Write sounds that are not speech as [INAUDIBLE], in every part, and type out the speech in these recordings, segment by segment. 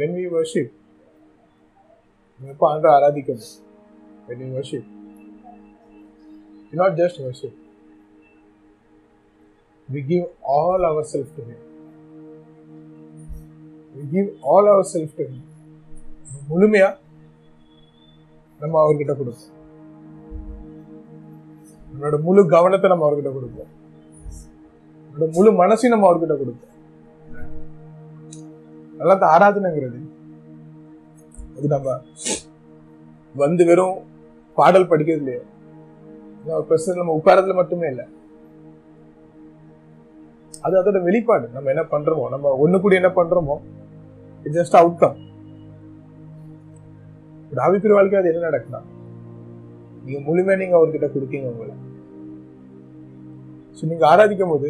When we worship நம்ம எப்போ ஆண்டு ஆராதிக்கணும் when we worship we not just worship we give all ourselves to him we give all ourselves to him முழுமையா நம்ம அவர்கிட்ட கொடுப்போம் நம்மளோட முழு கவனத்தை நம்ம அவர்கிட்ட கொடுப்போம் நம்மளோட முழு மனசையும் நம்ம அவர்கிட்ட கொடுப்போம் நல்லா ஆராதனைங்கிறது. அது நம்ம வந்து வெறும் பாடல் படிக்கிறது இல்லையா. பிரச்சனை நம்ம உட்காரத்துல மட்டுமே இல்லை. அது அதோட வெளிப்பாடு. நம்ம என்ன பண்றோமோ நம்ம ஒண்ணு கூட என்ன பண்றோமோ இட் ஜஸ்ட் அவுட் கம் ராவிக்குரிய வாழ்க்கை அது என்ன நடக்கலாம் நீங்க முழுமையா நீங்க அவர்கிட்ட கொடுக்கீங்க உங்களை. ஸோ நீங்க ஆராதிக்கும் போது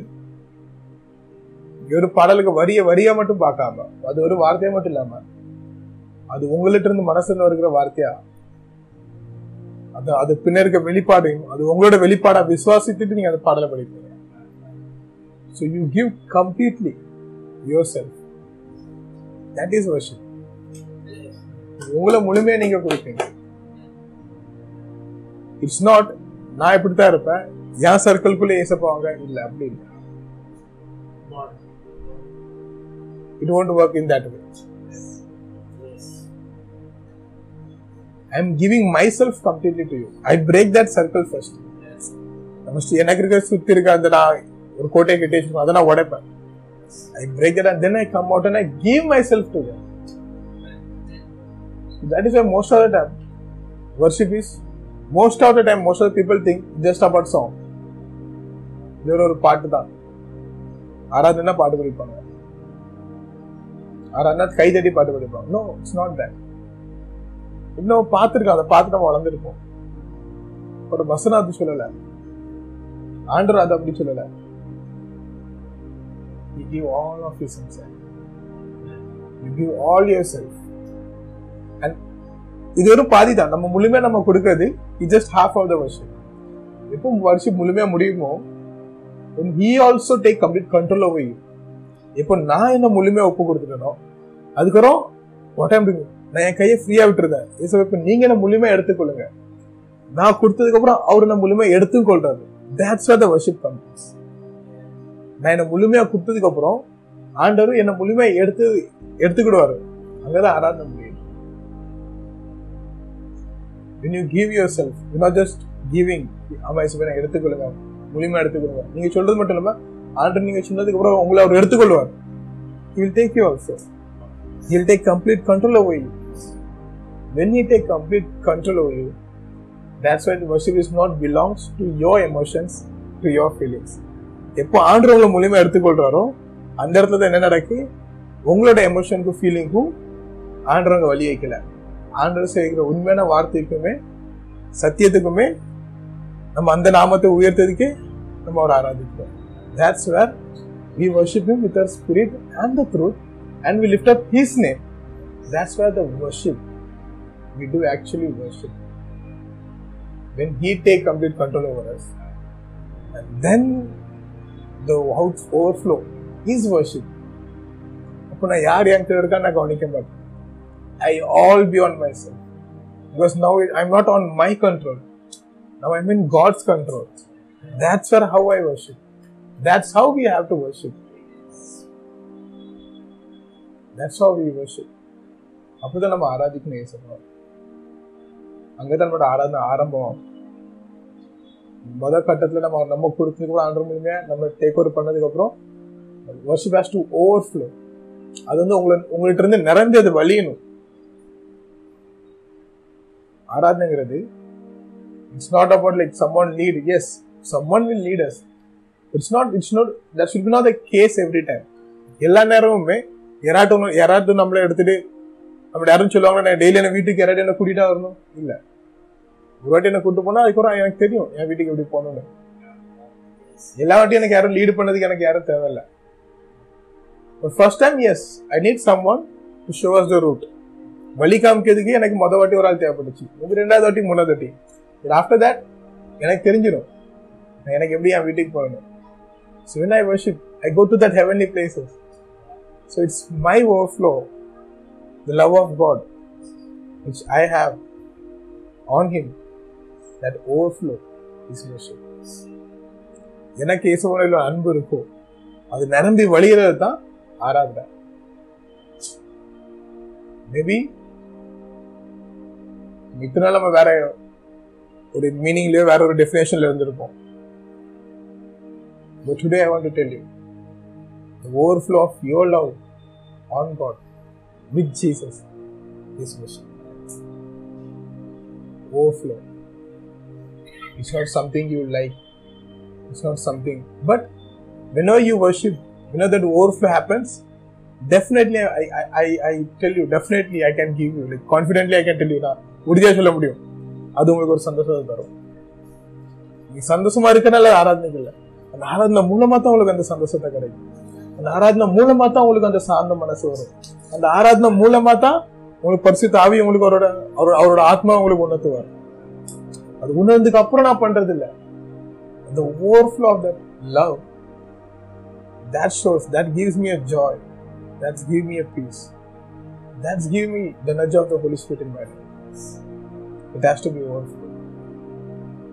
ஒரு பாடலுக்கு வரிய வரியா மட்டும் பார்க்காம அது ஒரு வார்த்தையா மட்டும் இல்லாம அது உங்கள்கிட்ட இருந்து மனசுல இருக்கிற வார்த்தையா? அது அது பின்ன இருக்க வெளிப்பாடையும் அது உங்களோட வெளிப்பாடா விசுவாசித்துட்டு நீங்க அந்த பாடலை படிப்பீங்க. So you give completely your self that is worship உங்களை முழுமையா நீங்க கொடுப்பீங்க. இட்ஸ் நாட் நான் இப்படித்தான் இருப்பேன் என் சர்க்கிள்குள்ளே ஏசப்பாங்க இல்ல அப்படி இல்லை. It won't work in that way. I am giving myself completely to you. I break that circle first. First எனக்கு இருக்க சுத்தி இருக்க அந்த நான் ஒரு கோட்டை கட்டி வச்சிருக்கோம் அதை நான் உடைப்பேன் I break that and then I come out and I give my self to them that is most of the time worship is most of the time most of people think just about song இது ஒரு பாட்டு தான் ஆராதனா பாட்டு படிப்பாங்க. ஆராதனா கை தட்டி பாட்டு படிப்பாங்க. No it's not that இன்னும் பார்த்துருக்கோம் அதை பார்த்து நம்ம வளர்ந்துருக்கோம் ஒரு வசனம் அது சொல்லல. ஆண்டர் அது அப்படி சொல்லல. You give all of his himself. You give all yourself. And இது ஒரு பாதி தான். நம்ம முழுமையா நம்ம கொடுக்கறது it just half of the வருஷம் எப்போ வருஷம் முழுமையா முடியுமோ he also take complete control over you இப்போ நான் என்ன முழுமையா ஒப்பு கொடுத்துட்டனோ அதுக்கப்புறம் வாட் ஐம் டூயிங் நான் என் கையை ஃப்ரீயா விட்டுருந்தேன் ஏசோ இப்போ நீங்க என்ன முழுமையா எடுத்துக்கொள்ளுங்க. நான் கொடுத்ததுக்கு அப்புறம் அவர் என்ன முழுமையா எடுத்துக்கொள்றாரு. தேட்ஸ் த வர்ஷிப் கம்ப்ளீட்ஸ் நான் என்ன முழுமையா கொடுத்ததுக்கு அப்புறம் ஆண்டவர் என்ன முழுமையா எடுத்து எடுத்துக்கிடுவாரு. அங்கதான் ஆராதனை முடியும். When you give yourself you're not just giving. ஆமா நான் எடுத்துக்கொள்ளுங்க. மூலியமா எடுத்துக்கொள்வார் நீங்க சொல்றது மட்டும் இல்லாம ஆண்டு நீங்க சொன்னதுக்கு அப்புறம் உங்களை அவர் எடுத்துக்கொள்வார். Will take you also also. Take complete control over you when you take complete control over you that's why worship is not belongs to your emotions to your feelings எப்போ ஆண்டு உங்களை மூலியமா எடுத்துக்கொள்றாரோ அந்த இடத்துல தான் என்ன நடக்கு? உங்களோட எமோஷனுக்கும் ஃபீலிங்க்கும் ஆண்டவங்க வழி வைக்கல. ஆண்டவர் செய்கிற உண்மையான வார்த்தைக்குமே சத்தியத்துக்குமே நம்ம அந்த நாமத்தை உயர்த்ததுக்கே நம்ம அவர் ஆராதிக்கிறோம் that's where we worship him with our spirit and the truth and we lift up his name that's where the worship we do actually worship when he take complete control over us and then the out overflow is worship அப்போ நான் யார் என் கீழ இருக்கா நான் கவனிக்க மாட்டேன் I'll be on myself because now I am not on my control Now I mean God's control that's where how I worship. That's how we have to worship. That's how we worship. அப்போதான் நம்ம ஆராதிக்கணும் ஏசப்பா அங்கதான் நம்மளோட ஆராதனை ஆரம்பம் முதல் கட்டத்தில் நம்ம நம்ம கொடுத்ததுக்கு கூட ஆண்டு மூலியமா நம்ம டேக் ஓவர் பண்ணதுக்கப்புறம் worship has to over flow அது வந்து உங்களை உங்கள்கிட்ட இருந்து நிரம்பி அது வழியணும் ஆராதனைங்கிறது it's not about like some one lead as some one will lead us it's not it's not that should be not the case every time எல்லா நேரமுமே யாராட்டும் யாராட்டும் நம்மள எடுத்துட்டு அப்படி யாரும் சொல்லுவாங்க நான் டெய்லி என்ன வீட்டுக்கு யாராட்டும் என்ன கூட்டிட்டா வரணும்? இல்ல. ஒரு வாட்டி என்ன கூட்டு போனா அதுக்கப்புறம் எனக்கு தெரியும் என் வீட்டுக்கு எப்படி போகணும்னு. எல்லா வாட்டியும் எனக்கு யாரும் லீடு பண்ணதுக்கு எனக்கு யாரும் தேவையில்ல. But first time as I need some one to show us the route வழி காமிக்கிறதுக்கு எனக்கு மொதல் வாட்டி ஒரு ஆள் தேவைப்பட்டுச்சு. ரெண்டாவது வாட்டி மூணாவது வாட்டி. பட் ஆஃப்டர் தட் எனக்கு தெரிஞ்சிடும் எனக்கு எப்படி என் வீட்டுக்கு போகணும் so when I worship I go to that heavenly places so it's my over flow the love of God which I have on him that over flow is worship எனக்கு இயேசுவில் அன்பு இருக்கோ அது நிரம்பி வழிகிறது தான் ஆராதனை மேபி இத்தனை நம்ம வேற ஒரு மீனிங்லயோ வேற ஒரு டெஃபினேஷன்ல இருந்திருப்போம் But today I want to tell you the overflow of your love on God with Jesus is mission. Overflow. It's not something you like. It's not something. But whenever you worship, whenever that overflow happens, definitely I, I, I, tell you, definitely I can give you, like confidently I can tell you நான் உறுதியா சொல்ல முடியும் அது உங்களுக்கு ஒரு சந்தோஷத்தை தரும். நீ சந்தோஷமா இருக்கனால ஆராதனைகள்ல அந்த ஆராதனை மூலமா தான் உங்களுக்கு அந்த சந்தோஷத்தை கிடைக்கும். அந்த ஆராதனை மூலமா தான் உங்களுக்கு அந்த சார்ந்த மனசு வரும். அந்த ஆராதனை மூலமா தான் உங்களுக்கு பரிசுத்த ஆவி உங்களுக்கு அவரோட அவரோட அவரோட ஆத்மா உங்களுக்கு உணர்த்துவார். அது உணர்ந்ததுக்கு அப்புறம் நான் பண்றது இல்ல அந்த overflow of that love that shows that gives me a joy that's give me a peace that's give me the nudge of the holy spirit in my life. It has to be overflow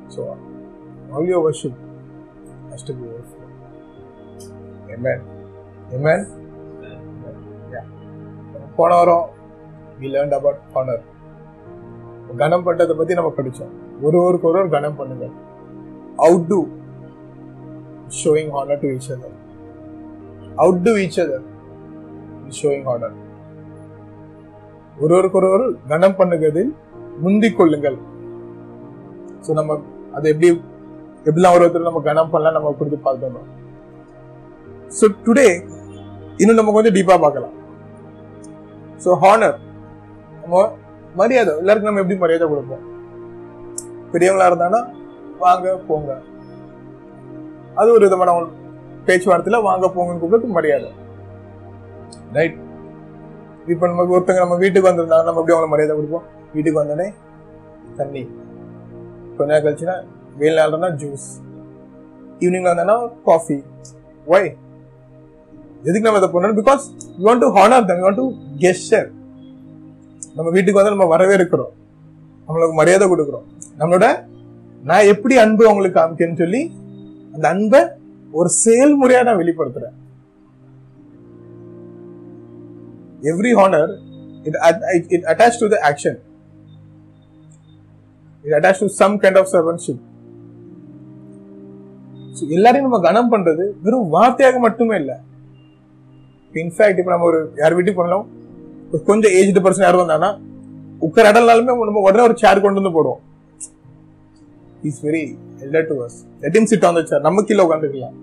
so all your worship has to be overflow. Amen. Amen. Yeah. போன வாரம் we learned about honor. கனம் பண்றதை பத்தி நம்ம படிச்சோம் ஒரு ஒருக்கு ஒரு கனம் பண்ணுங்க out to showing honour to each other out to each other showing honour ஒரு ஒருக்கு ஒரு ஒரு கனம் பண்ணுகிறதில் முந்திக் கொள்ளுங்கள் ஸோ நம்ம அதை எப்படி எப்படிலாம் ஒரு ஒருத்தர் நம்ம கனம் பண்ணலாம் நம்ம குறித்து பார்க்கணும். ஸோ டுடே இன்னும் நம்ம கொஞ்சம் டீப்பா பார்க்கலாம். ஸோ ஹானர் நம்ம மரியாதை எல்லாருக்கும் நம்ம எப்படி மரியாதை கொடுப்போம்? பெரியவங்களா இருந்தாங்கன்னா வாங்க போங்க. அது ஒரு விதமான பேச்சுவார்த்தையில வாங்க போங்கன்னு கூப்பிட்டு மரியாதை. ரைட் இப்ப நமக்கு ஒருத்தங்க நம்ம வீட்டுக்கு வந்திருந்தாங்க நம்ம எப்படி அவங்களை மரியாதை கொடுப்போம்? வீட்டுக்கு வந்தோடனே தண்ணி. கொஞ்ச நேரம் கழிச்சுன்னா வெயில் நாள்னா ஜூஸ் ஈவினிங்ல வந்தோன்னா காஃபி ஒய் எதுக்கு நம்ம இதை பண்ணணும்? Because you want to honour them you want to gesture நம்ம வீட்டுக்கு வந்து நம்ம வரவே இருக்கிறோம் நம்மளுக்கு மரியாதை கொடுக்குறோம். நம்மளோட நான் எப்படி அன்பு அவங்களுக்கு காமிக்கேன்னு சொல்லி அந்த அன்பை ஒரு செயல்முறையா நான் வெளிப்படுத்துறேன். Every honour it it attach to the action it attach to some kind of servantship எல்லாரையும் நம்ம கனம் பண்றது வெறும் வார்த்தையாக மட்டுமே இல்ல. இன்ஃபேக்ட் இப்ப நம்ம ஒரு யார் வீட்டுக்கு பண்ணலாம் கொஞ்சம் ஏஜ்டு பர்சன் யாரும் வந்தாங்கன்னா உட்கார இடம்னாலுமே நம்ம உடனே ஒரு சேர் கொண்டு வந்து போடுவோம். Is very elder to us let him sit on the chair நம்ம கீழே உட்காந்துக்கலாம்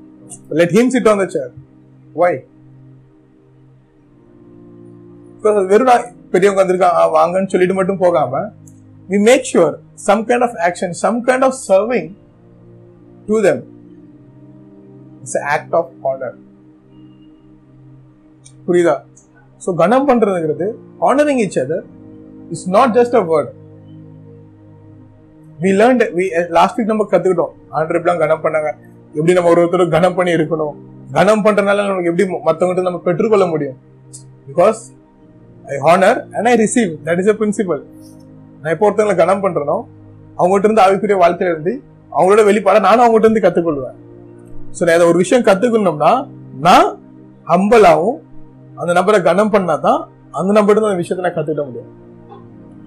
let him sit on the chair why வெறும் பெரியவங்க வந்திருக்காங்க வாங்கன்னு சொல்லிட்டு மட்டும் போகாம we make sure some kind of action, some kind of serving to them. It's an act of honor. புரியுதா? ஸோ கனம் பண்றதுங்கிறது honouring each other is not just a word we learn we last week நம்ம கத்துக்கிட்டோம். ஆண்டர் எப்படிலாம் கனம் பண்ணாங்க. எப்படி நம்ம ஒரு ஒருத்தர் கனம் பண்ணி இருக்கணும்? கனம் பண்றதுனால நமக்கு எப்படி மற்றவங்கிட்ட நம்ம பெற்றுக்கொள்ள முடியும்? Because I honour and I receive that is a principle நான் இப்போ ஒருத்தவங்களை கனம் பண்றேனோ அவங்ககிட்ட இருந்து ஆவிக்குரிய வாழ்க்கையில இருந்து அவங்களோட வெளிப்பாட நானும் அவங்ககிட்ட இருந்து கத்துக்கொள்வேன். ஸோ நான் இதை ஒரு விஷயம் கத்துக்கணும்னா நான் ஹம்பலாவும் அந்த நபரை கனம் பண்ணாதான் அந்த நபர்கிட்ட அந்த விஷயத்த நான் கத்துக்கிட முடியும்.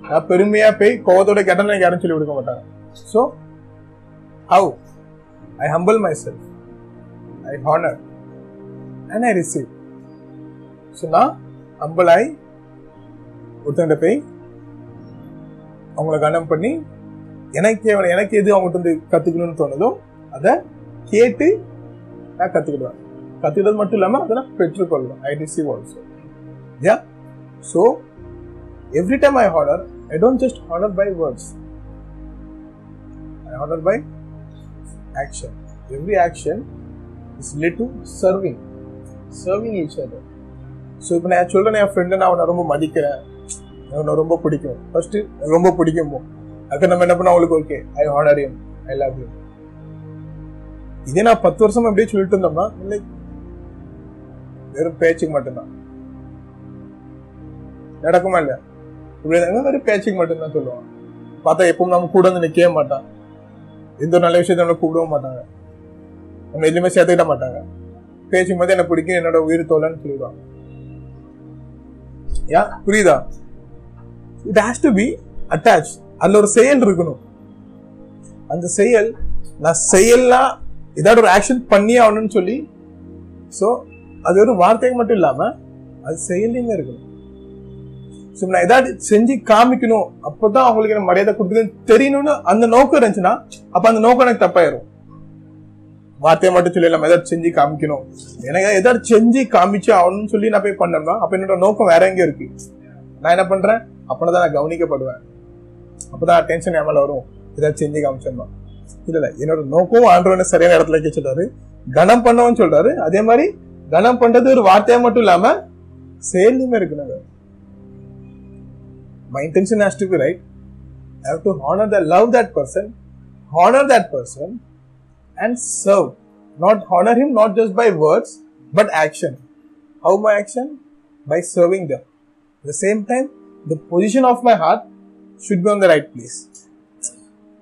நான் பெருமையா போய் கோவத்தோட கேட்டா எனக்கு யாரும் சொல்லி கொடுக்க மாட்டாங்க. So how I humble my self I honour and I receive so நான் ஹம்பிள் ஆகி ஒருத்தங்கிட்ட போய் அவங்கள கனம் பண்ணி எனக்கு தேவை எனக்கு எது அவங்ககிட்ட இருந்து கற்றுக்கணும்னு தோணுதோ அதை கேட்டு நான் கற்றுக்கிடுவேன் கற்றுக்கிறது மட்டும் இல்லாமல் அதை நான் பெற்றுக்கொள்வேன் I receive also yeah so every time I order I don't just order by words I order by action. Every action is led to serving. Serving each other. So இப்போ நான் சொல்கிறேன் என் ஃப்ரெண்டை நான் அவனை ரொம்ப மதிக்கிறேன் எனக்கு ரொம்ப பிடிக்கும். ஃபர்ஸ்ட் ரொம்ப பிடிக்கும் அதுக்கு நம்ம என்ன பண்ண அவங்களுக்கு okay I honour you I love you இதே நான் பத்து வருஷம் அப்படியே சொல்லிட்டு இருந்தோம்னா இல்லை வெறும் பேச்சுக்கு மட்டும்தான். நடக்குமா இல்லையா? இப்படி வெறும் பேச்சுக்கு மட்டும்தான் சொல்லுவான். பார்த்தா எப்பவும் நம்ம கூட வந்து நிற்கவே மாட்டான். எந்த ஒரு நல்ல விஷயத்த நம்மளை கூப்பிடவும் மாட்டாங்க. நம்ம எதுவுமே சேர்த்துக்கிட மாட்டாங்க. பேச்சுக்கும் போது என்ன பிடிக்கும் என்னோட உயிர் தோலன்னு சொல்லிடுவாங்க. யா புரியுதா? It has to be attach அதுல ஒரு செயல் இருக்கணும். அந்த செயல் நான் செயல்லாம் ஏதாவது ஒரு ஆக்ஷன் பண்ணி ஆகணும்னு சொல்லி ஸோ அது ஒரு வார்த்தைக்கு மட்டும் இல்லாம அது செயலையுமே இருக்கணும். ஸோ நான் ஏதாவது செஞ்சு காமிக்கணும் அப்போதான் அவங்களுக்கு என்ன மரியாதை கொடுக்குதுன்னு தெரியணும்னு அந்த நோக்கம் இருந்துச்சுன்னா அப்ப அந்த நோக்கம் எனக்கு தப்பாயிரும். வார்த்தையை மட்டும் சொல்லி நம்ம ஏதாவது செஞ்சு காமிக்கணும். எனக்கு ஏதாவது செஞ்சு காமிச்சு ஆகணும்னு சொல்லி நான் போய் பண்ணோம்னா அப்ப என்னோட நோக்கம் வேற எங்கேயும் இருக்கு. நான் என்ன அப்போனா நான் கவனிக்கப்படுவேன் அப்போ தான் டென்ஷன் ஏமால வரும் ஏதாவது செஞ்சு காமிச்சிடணும் இல்லை இல்லை என்னோட நோக்கம் ஆண்டவனை சரியான இடத்துல வைக்க சொல்றாரு கனம் பண்ணவும் சொல்றாரு அதே மாதிரி கனம் பண்றது ஒரு வார்த்தையா மட்டும் இல்லாம செயலுமே இருக்கணும் my intention has to be right I have to honour the love that person honour that person and serve not honour him not just by words but action how my action by serving the the same time the position of my heart should be on the right place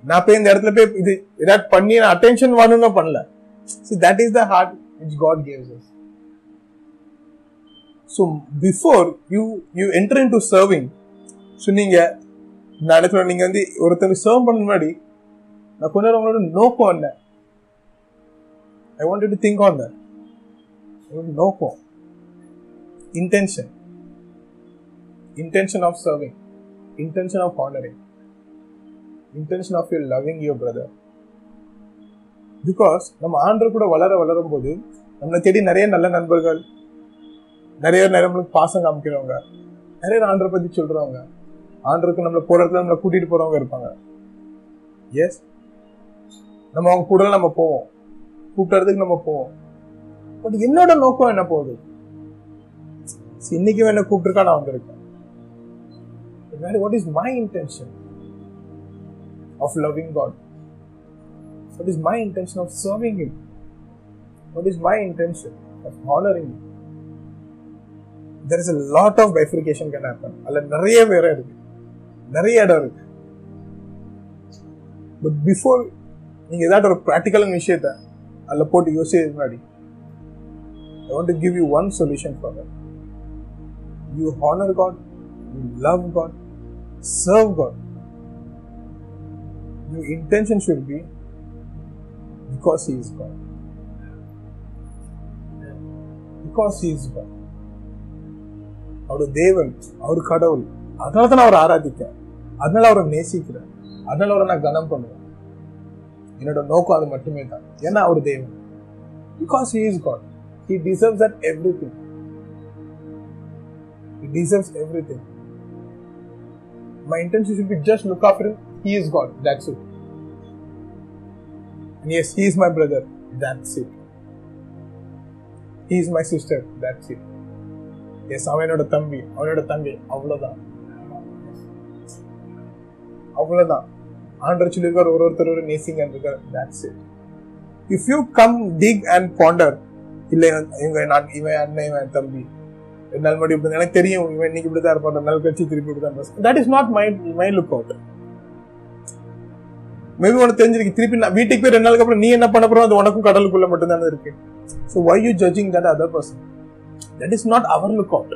நான் போய் இந்த இடத்துல போய் இது ஏதாவது பண்ணி நான் attention வரணும்னு பண்ணல. So that is the heart which God gives us so before you you enter in to serving so நீங்கள் நான் இடத்துல நீங்கள் வந்து ஒருத்தருக்கு சர்வ் பண்ண முன்னாடி நான் கொஞ்ச நேரம் உங்களோட நோக்கம் என்ன? I want to think on that நோக்கம் intention intention of serving intention of honouring intention of your loving your brother because நம்ம ஆண்டர் கூட வளர வளரும் போது நம்மளை தேடி நிறைய நல்ல நண்பர்கள் நிறைய நம்மளுக்கு பாசம் காமிக்கிறவங்க நிறைய ஆண்டரை பற்றி சொல்கிறவங்க ஆண்டருக்கு நம்மளை போற இடத்துல நம்மளை கூட்டிட்டு போகிறவங்க இருப்பாங்க. எஸ் நம்ம அவங்க கூட நம்ம போவோம். கூப்பிட்டதுக்கு நம்ம போவோம். பட் என்னோட நோக்கம் என்ன போகுது? இன்னைக்கும் என்ன கூப்பிட்டுருக்கா? நான் வந்திருக்கேன். What is my intention of loving God what is my intention of serving him what is my intention of honouring him there is a lot of purification can happen அதில் நிறைய பேர் இருக்கு. நிறைய இடம் இருக்கு. பட் பிஃபோர் நீங்க ஏதாவது ஒரு ப்ராக்டிக்கலான விஷயத்த அதில் போட்டு யோசிச்சு முன்னாடி I want to give you one solution for that you honour God you love God serve God. You intention should be because He is God. Because is God அவர் தேவன் அவர் கடவுள். அதனால தான் நான் அவரை ஆராதிக்கிறேன் அதனால அவரை நேசிக்கிறேன் அதனால அவரை நான் கனம் பண்ணுவேன். என்னோட நோக்கம் அது மட்டுமே தான். ஏன்னா அவர் தேவன். Because he is God he deserves at every thing he deserves every thing my intention should be just look after he is God that's it And yes, he is my brother. That's it. He is my sister. That's it. Yes அவனோட தம்பி அவனோட தங்கை அவ்வளவுதான் அவ்வளவுதான் ஆண்டர் சொல்லியிருக்கார் ஒரு ஒருத்தரோட நேசிங்க இருக்கார் that's it if you come dig and ponder இல்லை இவங்க நான் இவன் அண்ணன் இவன் தம்பி ரெண்டு நாள் முன்னாடி இப்படி எனக்கு தெரியும். இவன் இன்னைக்கு இப்படி தான் இருப்பான் நாள் கழிச்சு திருப்பி இப்படி தான் that is not my my look out maybe உனக்கு தெரிஞ்சிருக்கு. திருப்பி நான் வீட்டுக்கு போய் ரெண்டு நாளுக்கு அப்புறம் நீ என்ன பண்ண போறோம் அது உனக்கும் கடலுக்குள்ள மட்டும்தானே இருக்கு. So why you judging that other person that is not our look out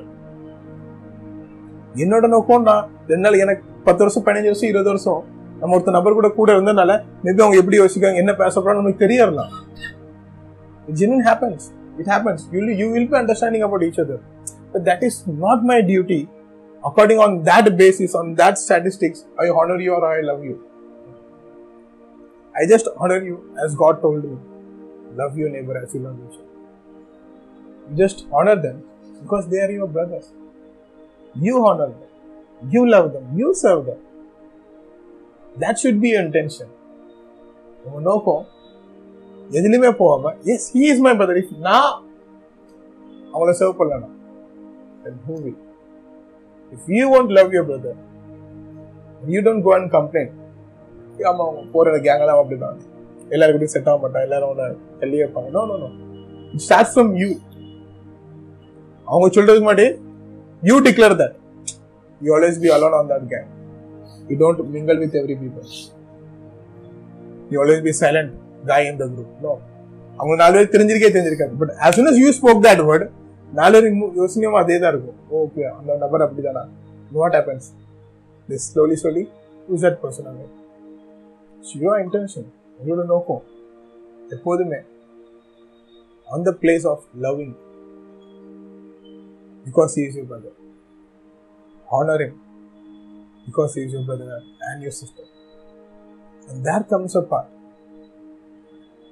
என்னோட நோக்கம் நான் ரெண்டு நாள் எனக்கு பத்து வருஷம் பதினஞ்சு வருஷம் இருபது வருஷம் நம்ம ஒருத்த நபர் கூட கூட இருந்தனால மேபி அவங்க எப்படி யோசிக்காங்க என்ன பேச போறாங்க நமக்கு தெரியலாம் genuine happens it happens you you will be understanding about each other But that is not my duty according on that basis on that statistics I honour you are I love you I just honour you as God told me love your neighbor as you love yourself. You just honor them because they are your brothers. You honor them. You love them. You serve them. That should be your intention. உங்க நோக்கம் எதுலையுமே போகாம as he is my brother if நான் அவங்கள serve பண்ணலாம் Then who will if you won't love your brother you don't go and complain ஆமா அவங்க போற கேங் எல்லாம் அப்படிதான். எல்லாரும் செட் ஆக மாட்டான். எல்லாரும் அவனை தள்ளி வைப்பாங்க no no no it start from you அவங்க சொல்றதுக்கு முன்னாடி you declare that you always be alone on that gang you don't mingle with every people you always be silent guy in the group no அவங்க நாலு பேர் தெரிஞ்சிருக்கே தெரிஞ்சிருக்காது. But as soon as you spoke that word நாலு யோசனையும் அதே தான் இருக்கும் ஓகே அந்த நபர் அப்படி தானா what happens this slowly slowly is that person away ஷியோ intention உங்களோட நோக்கம் எப்போதுமே on the place of loving because is you brother honor him because he is your brother and your sister. And that comes apart.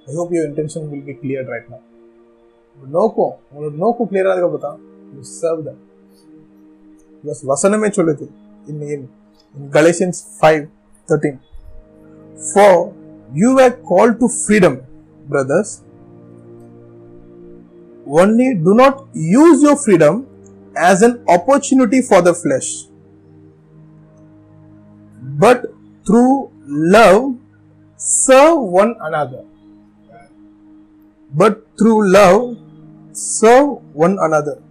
I hope your intention will be cleared right now. நோக்கம் உங்களோட நோக்கம் clear ஆனதுக்கு தான் you serve them because வசனமே சொல்லுது in in in Galatians five thirteen for you are call to freedom brothers only do not use your freedom as an opportunity for the flesh but through love serve one another but through love serve one another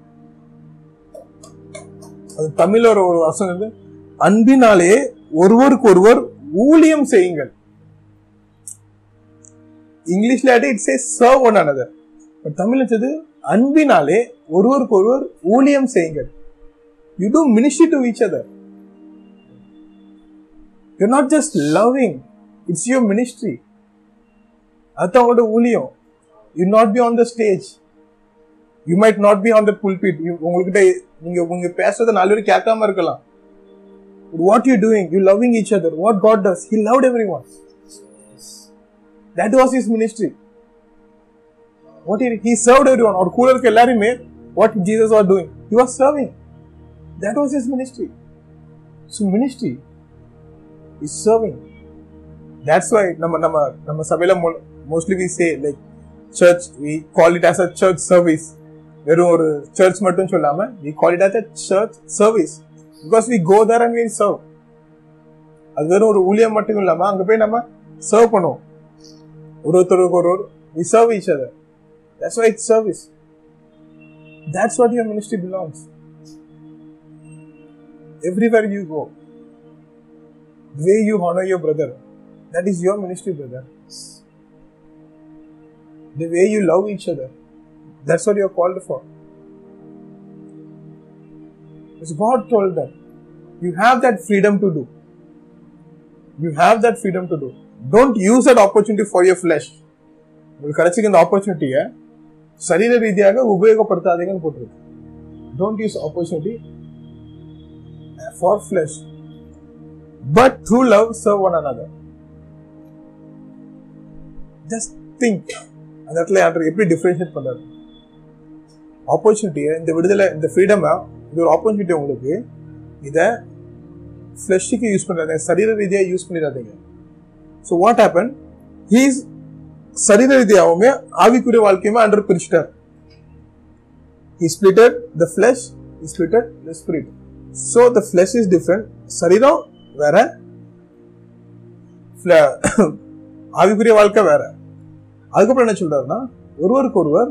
அது தமிழோட ஒரு வசனம் இருக்கு. அன்பினாலே ஒருவருக்கு ஒருவர் ஊழியம் செய்யுங்கள். இங்கிலீஷ்ல it's say serve one another but Tamil வச்சது அன்பினாலே ஒருவருக்கு ஒருவர் ஊழியம் செய்யுங்கள். You do ministry to each other you not just loving it's your ministry அதுதான் உங்களோட ஊழியம். You not be on the stage you might not be on the pulpit உங்ககிட்ட நீங்க உங்க பேசுறத நாலு பேர் கேட்காம இருக்கலாம். What you doing you loving each other what God does he loved every one that was is ministry what he served every one அவர் கூட இருக்க எல்லாருமே what Jesus are doing you are serving that was is ministry so ministry is serving that's why நம்ம நம்ம நம்ம சபையில mostly we say like church we call it as a church service வெறும் ஒரு church மட்டும் சொல்லாம we call it as a church service because we go there and we serve அது வெறும் ஒரு ஊழியம் மட்டும் இல்லாம அங்க போய் நம்ம சர்வ் பண்ணுவோம் ஒரு ஒருத்தருக்கு ஒரு ஒரு we serve each other that's why it's service that's what your ministry belongs everywhere you go the way you honor your brother that is your ministry brother. The way you love each other. That's what you're called for As god told them you have that freedom to do you have that freedom to do don't use that opportunity for your flesh உங்களுக்கு கிடைச்சிருக்க இந்த ஆப்பர்ச்சுனிட்டியை சரீர ரீதியாக உபயோகப்படுத்தாதீங்கன்னு போட்டிருக்கு don't use opportunity for flesh but through love serve one another just think அந்த இடத்துல யார் எப்படி டிஃப்ரென்ஷியேட் பண்ணுறது ஆப்பர்ச்சுனிட்டியை இந்த விடுதலை இந்த ஃப்ரீடமை இது ஒரு ஆப்பர்ச்சுனிட்டி உங்களுக்கு. இதை ஃப்ளஷுக்கு யூஸ் பண்ணுறாங்க சரீர ரீதியாக யூஸ் பண்ணிடாதீங்க. ஸோ வாட் ஹேப்பன் ஹீஸ் சரீர ரீதியாகவுமே ஆவிக்குரிய வாழ்க்கையுமே under பிரிச்சிட்டார். He splitted the flesh he splitted the spirit so the flesh is different சரீரம் வேற [COUGHS] ஆவிக்குரிய வாழ்க்கை வேற. அதுக்கப்புறம் என்ன சொல்றாருன்னா ஒருவருக்கு ஒருவர்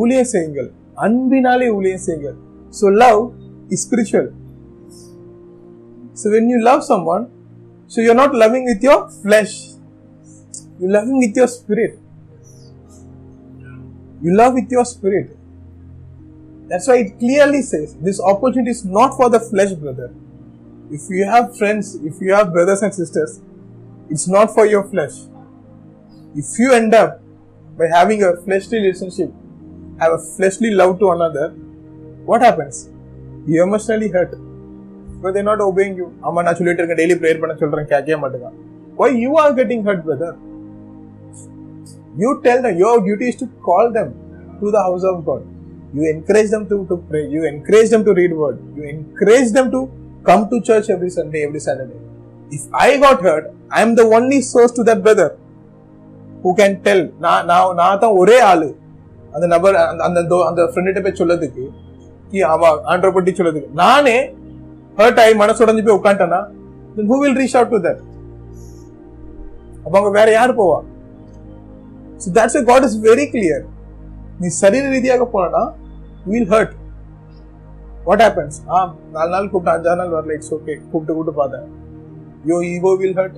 ஊழியம் செய்யுங்கள் அன்பினாலே ஊழியம் செய்யுங்கள் so love is spiritual so when you love someone so you not loving with your flesh you loving with your spirit you love with your spirit That's why it clearly says this opportunity is not for the flesh, brother. If you have friends, if you have brothers and sisters, it's not for your flesh. If you end up by having a fleshly relationship, have a fleshly love to another, what happens? You emotionally hurt. But they're not obeying you. அம்மா நான் சொல்லிட்டு இருக்கேன் daily prayer பண்ண சொல்றேன் கேட்கவே மாட்டேங்க Why you are getting hurt, brother? You tell them your duty is to call them to the house of God. You encourage them to, to pray. You encourage them to read word. You encourage them to come to church every Sunday, every Saturday. If I got hurt, I am the only source to that brother who can tell. நான் நான் நான் தான் ஒரே ஆளு அந்த நபர் அந்த அந்த அந்த ஃப்ரெண்ட்ட போய் சொல்லதுக்கு கி அவ ஆண்டரை பட்டி சொல்லதுக்கு நானே ஹர்ட் ஆகி மனசு உடஞ்சு போய் உட்காந்துட்டேன்னா who will reach out to that அப்போ அவங்க வேற யார் போவா? So that's why God is very clear நீ சரீர ரீதியாக போனா வில் ஹர்ட் வாட் ஹேப்பன்ஸ் ஆ நாலு நாள் கூப்பிட்டு அஞ்சாறு நாள் வரல இட்ஸ் ஓகே கூப்பிட்டு கூப்பிட்டு பார்த்தேன். Your ego will hurt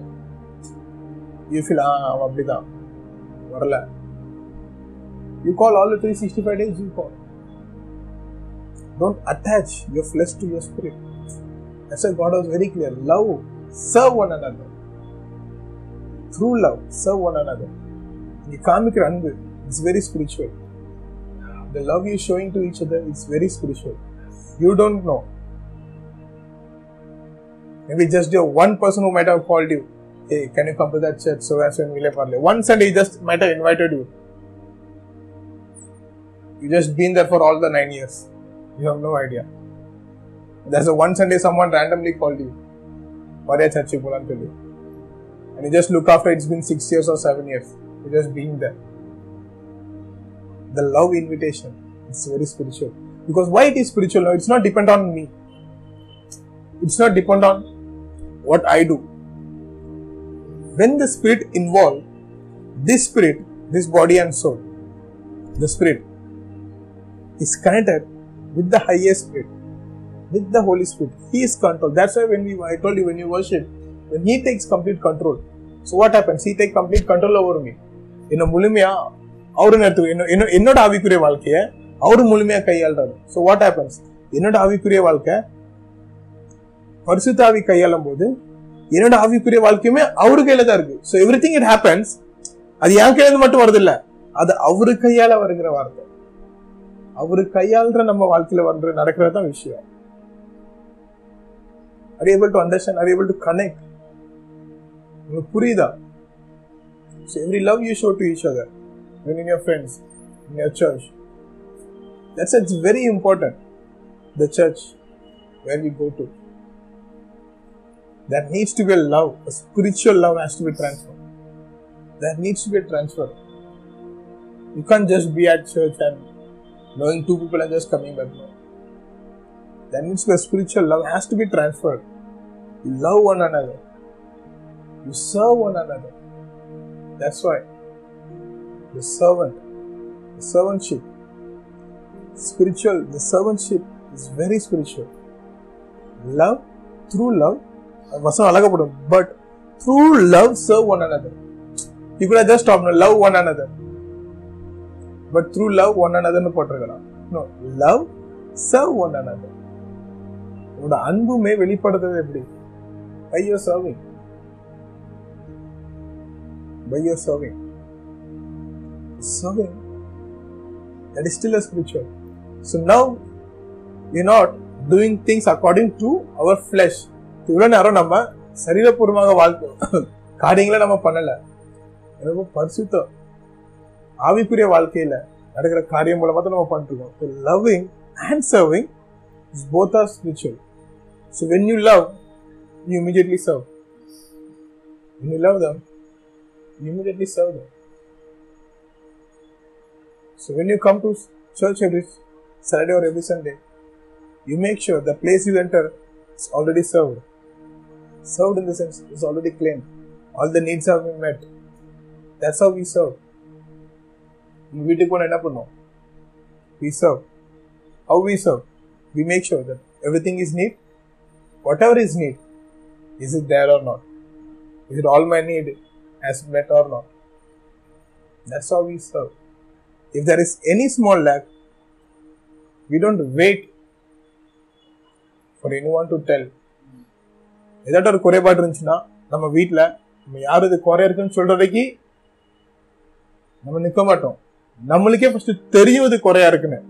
you feel ஆ அவன் அப்படிதான். வரல. You call all three sixty five days you call don't attach your flesh to your spirit That's why God was very clear. Love, serve one another. Through love, serve one another. நீ காமிக்கிற அன்பு it's very spiritual the love you showing to each other it's very spiritual you don't know maybe just your one person who might have called you a can you come to that church so as Vile Parle one Sunday just might have invited you You just been there for all the nine years. You have no idea. There's a one Sunday someone randomly called you. Maria to you, And you just look after it's been six years or seven years. You just being there. The love invitation. It's very spiritual. Because why it is spiritual? It's not depend on me. It's not depend on what I do. When the spirit involved, this spirit, this body and soul, the spirit is connected with the highest spirit with the Holy Spirit. He is control. That's why when we I told you when you worship, when He takes complete control. So what happens? He take complete control over me. என்ன முழுமையா அவரு நடத்து என்ன- என்ன- என்னோட ஆவிக்குரிய வாழ்க்கைய அவரு முழுமையா கையாளுறாரு ஸோ வாட் ஹேப்பன்ஸ் என்னோட ஆவிக்குரிய வாழ்க்கை பரிசுத்த ஆவி கையாளும் போது என்னோட ஆவிக்குரிய வாழ்க்கையுமே அவரு கையில தான் இருக்கு so everything it happens அது என் கையில இருந்து மட்டும் வருது இல்ல அது அவரு கையால வருகிற வார்த்தை அவரு கையாளுற நம்ம வாழ்க்கையில வர்ற நடக்கிறது தான் விஷயம் are you able to understand are you able to connect உங்களுக்கு புரியுதா so every love you show to each other when in your friends in your church that's it's very important the church where we go to there needs to be a love a spiritual love has to be transferred there needs to be a transfer you can't just be at church and knowing two people and just coming back no that means the spiritual love has to be transferred. You love one another. You serve one another. That's why the servant, the servantship, spiritual, the servantship is very spiritual. Love, through love, வசனம் அழகப்படும் but but through love serve one another. You could have just stopped, no, but through love one அனதர்னு போட்டிருக்கலாம். No, love serve one another உன்னோட அன்புமே வெளிப்படுத்துறது எப்படி? By your serving by your serving serving that is still a spiritual so now you not doing things according to our flesh இவ்வளோ நேரம் நம்ம சரீரபூர்வமாக வாழ்க்கை காரியங்களை நம்ம பண்ணலை. ரொம்ப பரிசுத்தம். ஆவிக்குரிய வாழ்க்கையில நடக்கிற காரியம் மூலமா தான் நம்ம பண்ணிட்டு இருக்கோம் loving and serving is both are spiritual So when you love, you immediately serve. When you love them, you immediately serve them. So when you come to church every Saturday or every Sunday, you make sure the place you enter is already served. Served in the sense is already claimed. All the needs have been met. That's how we serve. நம்ம வீட்டுக்கு போனால் என்ன பண்ணுவோம் we serve how we serve we make sure that everything is need whatever is need is it there or not is it all my need has met or not. That's how we serve. If there any small lack lack, we wait for for anyone to tell. ஏதாட்டும் ஒரு குறைபாடு இருந்துச்சுன்னா நம்ம வீட்டில் நம்ம யார் இது குறை இருக்குன்னு சொல்கிறதைக்கு நம்ம நிற்க மாட்டோம் நம்மளுக்கே ஃபர்ஸ்ட் தெரியும் இது குறையா இருக்குன்னு.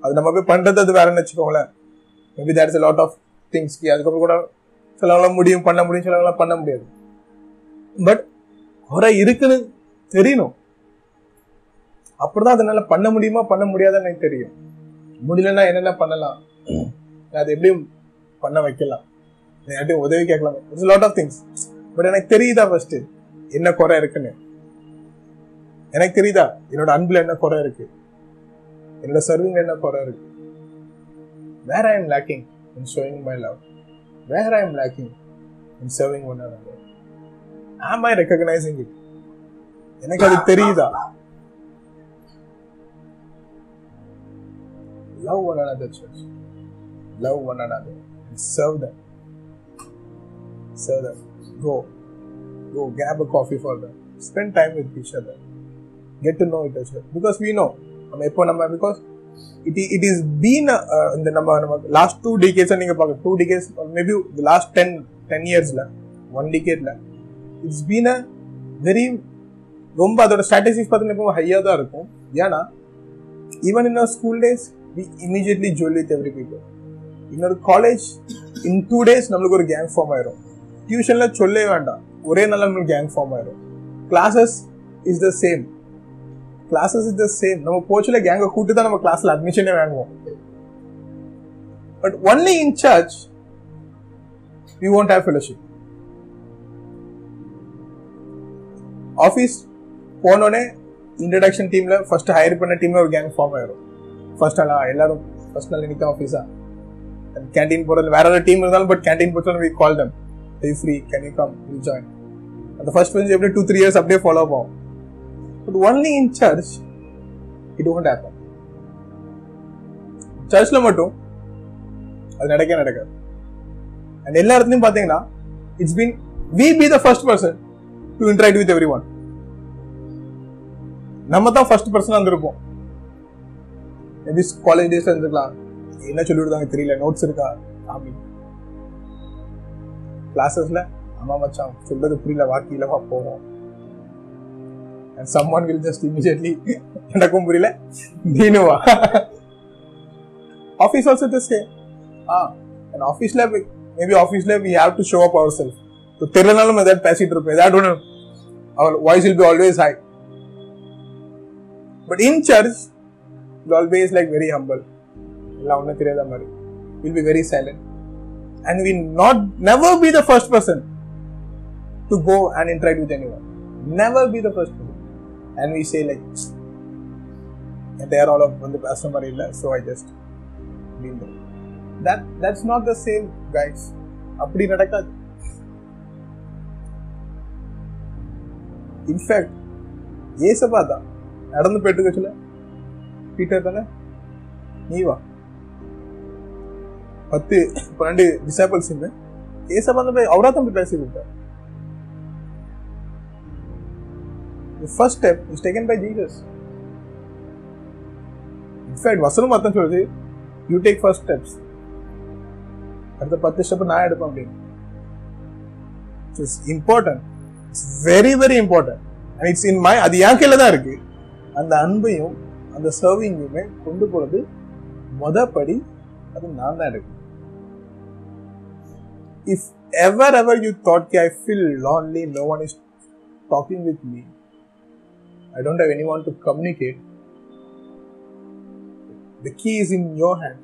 அது நம்ம போய் பண்றது அது வேறன்னு வச்சுக்கோங்களேன். மேபி தேட்ஸ் லாட் ஆஃப் திங்ஸ்க்கு அதுக்கப்புறம் கூட சிலவங்களாம் முடியும் பண்ண முடியும் சிலவங்களாம் பண்ண முடியாது. பட் குறை இருக்குன்னு தெரியணும். அப்படிதான் அதனால பண்ண முடியுமா பண்ண முடியாதான்னு எனக்கு தெரியும். முடியலன்னா என்னென்ன பண்ணலாம்? அது அதை எப்படியும் பண்ண வைக்கலாம். யார்ட்டையும் உதவி கேட்கலாம். It's lot of things but எனக்கு தெரியுதா ஃபர்ஸ்ட் என்ன குறை இருக்குன்னு? எனக்கு தெரியுதா? என்னோட அன்புல என்ன குறை இருக்கு? என்னோட சர்விங்ல என்ன குறை இருக்கு? Where I am lacking in showing my love where I am lacking in serving one another am I recognising it எனக்கு அது தெரியுதா? Love one another church love one another serve them serve them go go grab a coffee for them spend time with each other get to know it as well because we know நம்ம எப்போ நம்ம because it it is been இந்த நம்ம நம்ம last two decades நீங்க பார்க்க two decades maybe last ten ten இயர்ஸ்ல one டிகேட்ல இட்ஸ் பீன் அ வெரி ரொம்ப அதோட ஸ்ட்ராட்டஜிஸ் பார்த்தீங்கன்னா எப்போ ஹையாக தான் இருக்கும். ஏன்னா even in school days we immediately gel with every people இன்னொரு காலேஜ் இன் டூ டேஸ் நம்மளுக்கு ஒரு கேங் ஃபார்ம் ஆயிரும். டியூஷன்ல சொல்லவே வேண்டாம். ஒரே நாள் நம்மளுக்கு கேங் ஃபார்ம் ஆயிரும். Classes is the same classes is the same நம்ம போச்சுல கேங்கை கூட்டு தான் நம்ம கிளாஸ்ல அட்மிஷனே வாங்குவோம். But only in church we won't have fellowship office போனோடனே இன்ட்ரடக்ஷன் டீம்ல ஃபர்ஸ்ட் ஹையர் பண்ண டீம்ல ஒரு கேங் ஃபார்ம் ஆயிரும். ஃபர்ஸ்ட் நாள் எல்லாரும் ஃபர்ஸ்ட் நாள் இன்னைக்கு ஆஃபீஸா கேன்டீன் போறது வேற ஒரு டீம் இருந்தாலும் but canteen போச்சாலும் we call them I free can you come you join அந்த ஃபர்ஸ்ட் பெஞ்ச் எப்படி டூ த்ரீ இயர்ஸ் அப்படியே ஃபாலோ ஆகும். But only in church it won't happen சர்ச்ல மட்டும் அது நடக்க நடக்காது. அண்ட் எல்லா இடத்துலயும் பாத்தீங்கன்னா it's been we be the first person to interact with everyone நம்ம தான் ஃபர்ஸ்ட் பர்சனாக இருந்திருப்போம். மேபி காலேஜ் டேஸ்ல இருந்துருக்கலாம். என்ன சொல்லி விடுதாங்க தெரியல நோட்ஸ் இருக்கா? ஆமி கிளாஸஸ்ல அம்மா மச்சான் சொல்றது புரியல வாக்கியில வா போவோம். And someone will just immediately எனக்கும் புரியல நீனுவா office also the same ah and ஆஃபீஸ்ல மேபி ஆஃபீஸ்ல we have to show up our self தெரியலனாலும் ஏதாவது பேசிட்டு இருப்போம் ஏதாவது ஒன்று our voice will be always high but in church always like very humble எல்லாம் ஒன்றும் தெரியாத மாதிரி will be very silent and we not never be the first person to go and interact with any one never be the first person and we say like entire all of வந்து பேசுற மாதிரி இல்லை so I just that that's not the same guys அப்படி நடக்காது in fact ஏசப்பா தான். நடந்து போயிட்டு இருக்கச்சுல பீட்டர் தானே? நீ வா. பத்து பன்னெண்டு டிசேபிள்ஸ் ஏசப்பா தான் போய் அவராக தான் போய் பேசி கொடுத்தார் first step is taken by Jesus in fact வசனம் அர்த்தம் சொல்லுது யூ டேக் ஃபர்ஸ்ட் ஸ்டெப்ஸ் அடுத்த பத்து ஸ்டெப் நான் எடுப்பேன் அப்படின்னு. It's important it's very very important and it's in my அது என் கையில் தான் இருக்கு. அந்த அன்பையும் அந்த சர்விங்கையுமே கொண்டு போகிறது மொத படி அது நான் தான் எடுக்கணும். If ever ever you thought Ki I feel lonely no one is talking with me I don't have anyone to communicate. The key is in your hand.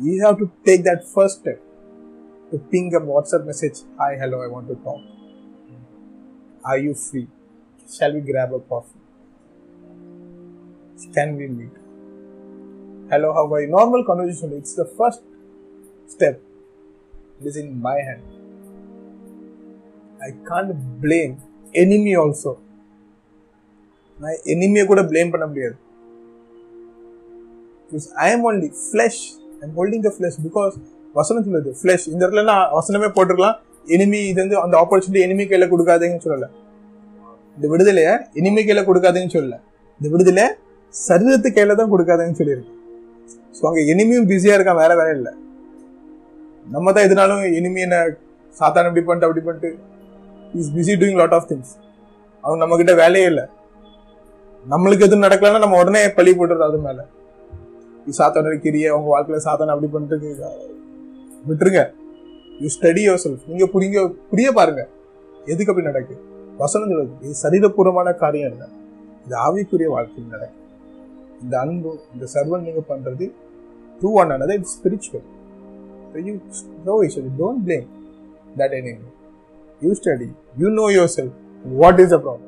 You have to take that first step to ping a WhatsApp message Hi, hello, I want to talk. Are you free? Shall we grab a coffee? Can we meet? Hello, how are you? Normal conversation. It's the first step. It is in my hand. I can't blame enemy also நான் எனிமையை கூட blame பண்ண முடியாது. I am am flesh flesh. I'm holding the flesh because வசனம் சொல்லுது flush இந்த இடத்துல நான் வசனமே போட்டிருக்கலாம். எனிமி இது வந்து அந்த ஆப்பர்ச்சுனிட்டி எனிமி கையில் கொடுக்காதீங்கன்னு சொல்லலை. இந்த விடுதலையை எனிமி கையில் கொடுக்காதீங்கன்னு சொல்லலை. இந்த விடுதலை சரீரத்து கையில் தான் கொடுக்காதேன்னு சொல்லியிருக்கு. ஸோ அங்கே எனிமியும் பிஸியாக இருக்கான் வேற வேலை இல்லை. நம்ம தான் எதுனாலும் எனிமி என்ன சாத்தான அப்படி பண்ணிட்டு அப்படி பண்ணிட்டு is busy doing lot of things அவன் நம்ம கிட்ட வேலையே இல்லை. நம்மளுக்கு எதுவும் நடக்கலன்னா நம்ம உடனே பழி போட்டுறது அது மேல. சாத்தான கிரிய உங்க வாழ்க்கையில சாத்தான அப்படி பண்ணிட்டு விட்டுருங்க. யூ ஸ்டடி யோர் செல்ஃப் நீங்க புரிங்க புரிய பாருங்க. எதுக்கு அப்படி நடக்கு? வசனம் சொல்லுது. இது சரீரபூர்வமான காரியம் இல்லை இது ஆவிக்குரிய வாழ்க்கையில் நடக்கும் இந்த அன்பு இந்த சர்வன் நீங்க பண்றது to one another it's spiritual so you know each other don't blame you enemy. You know you self what is a problem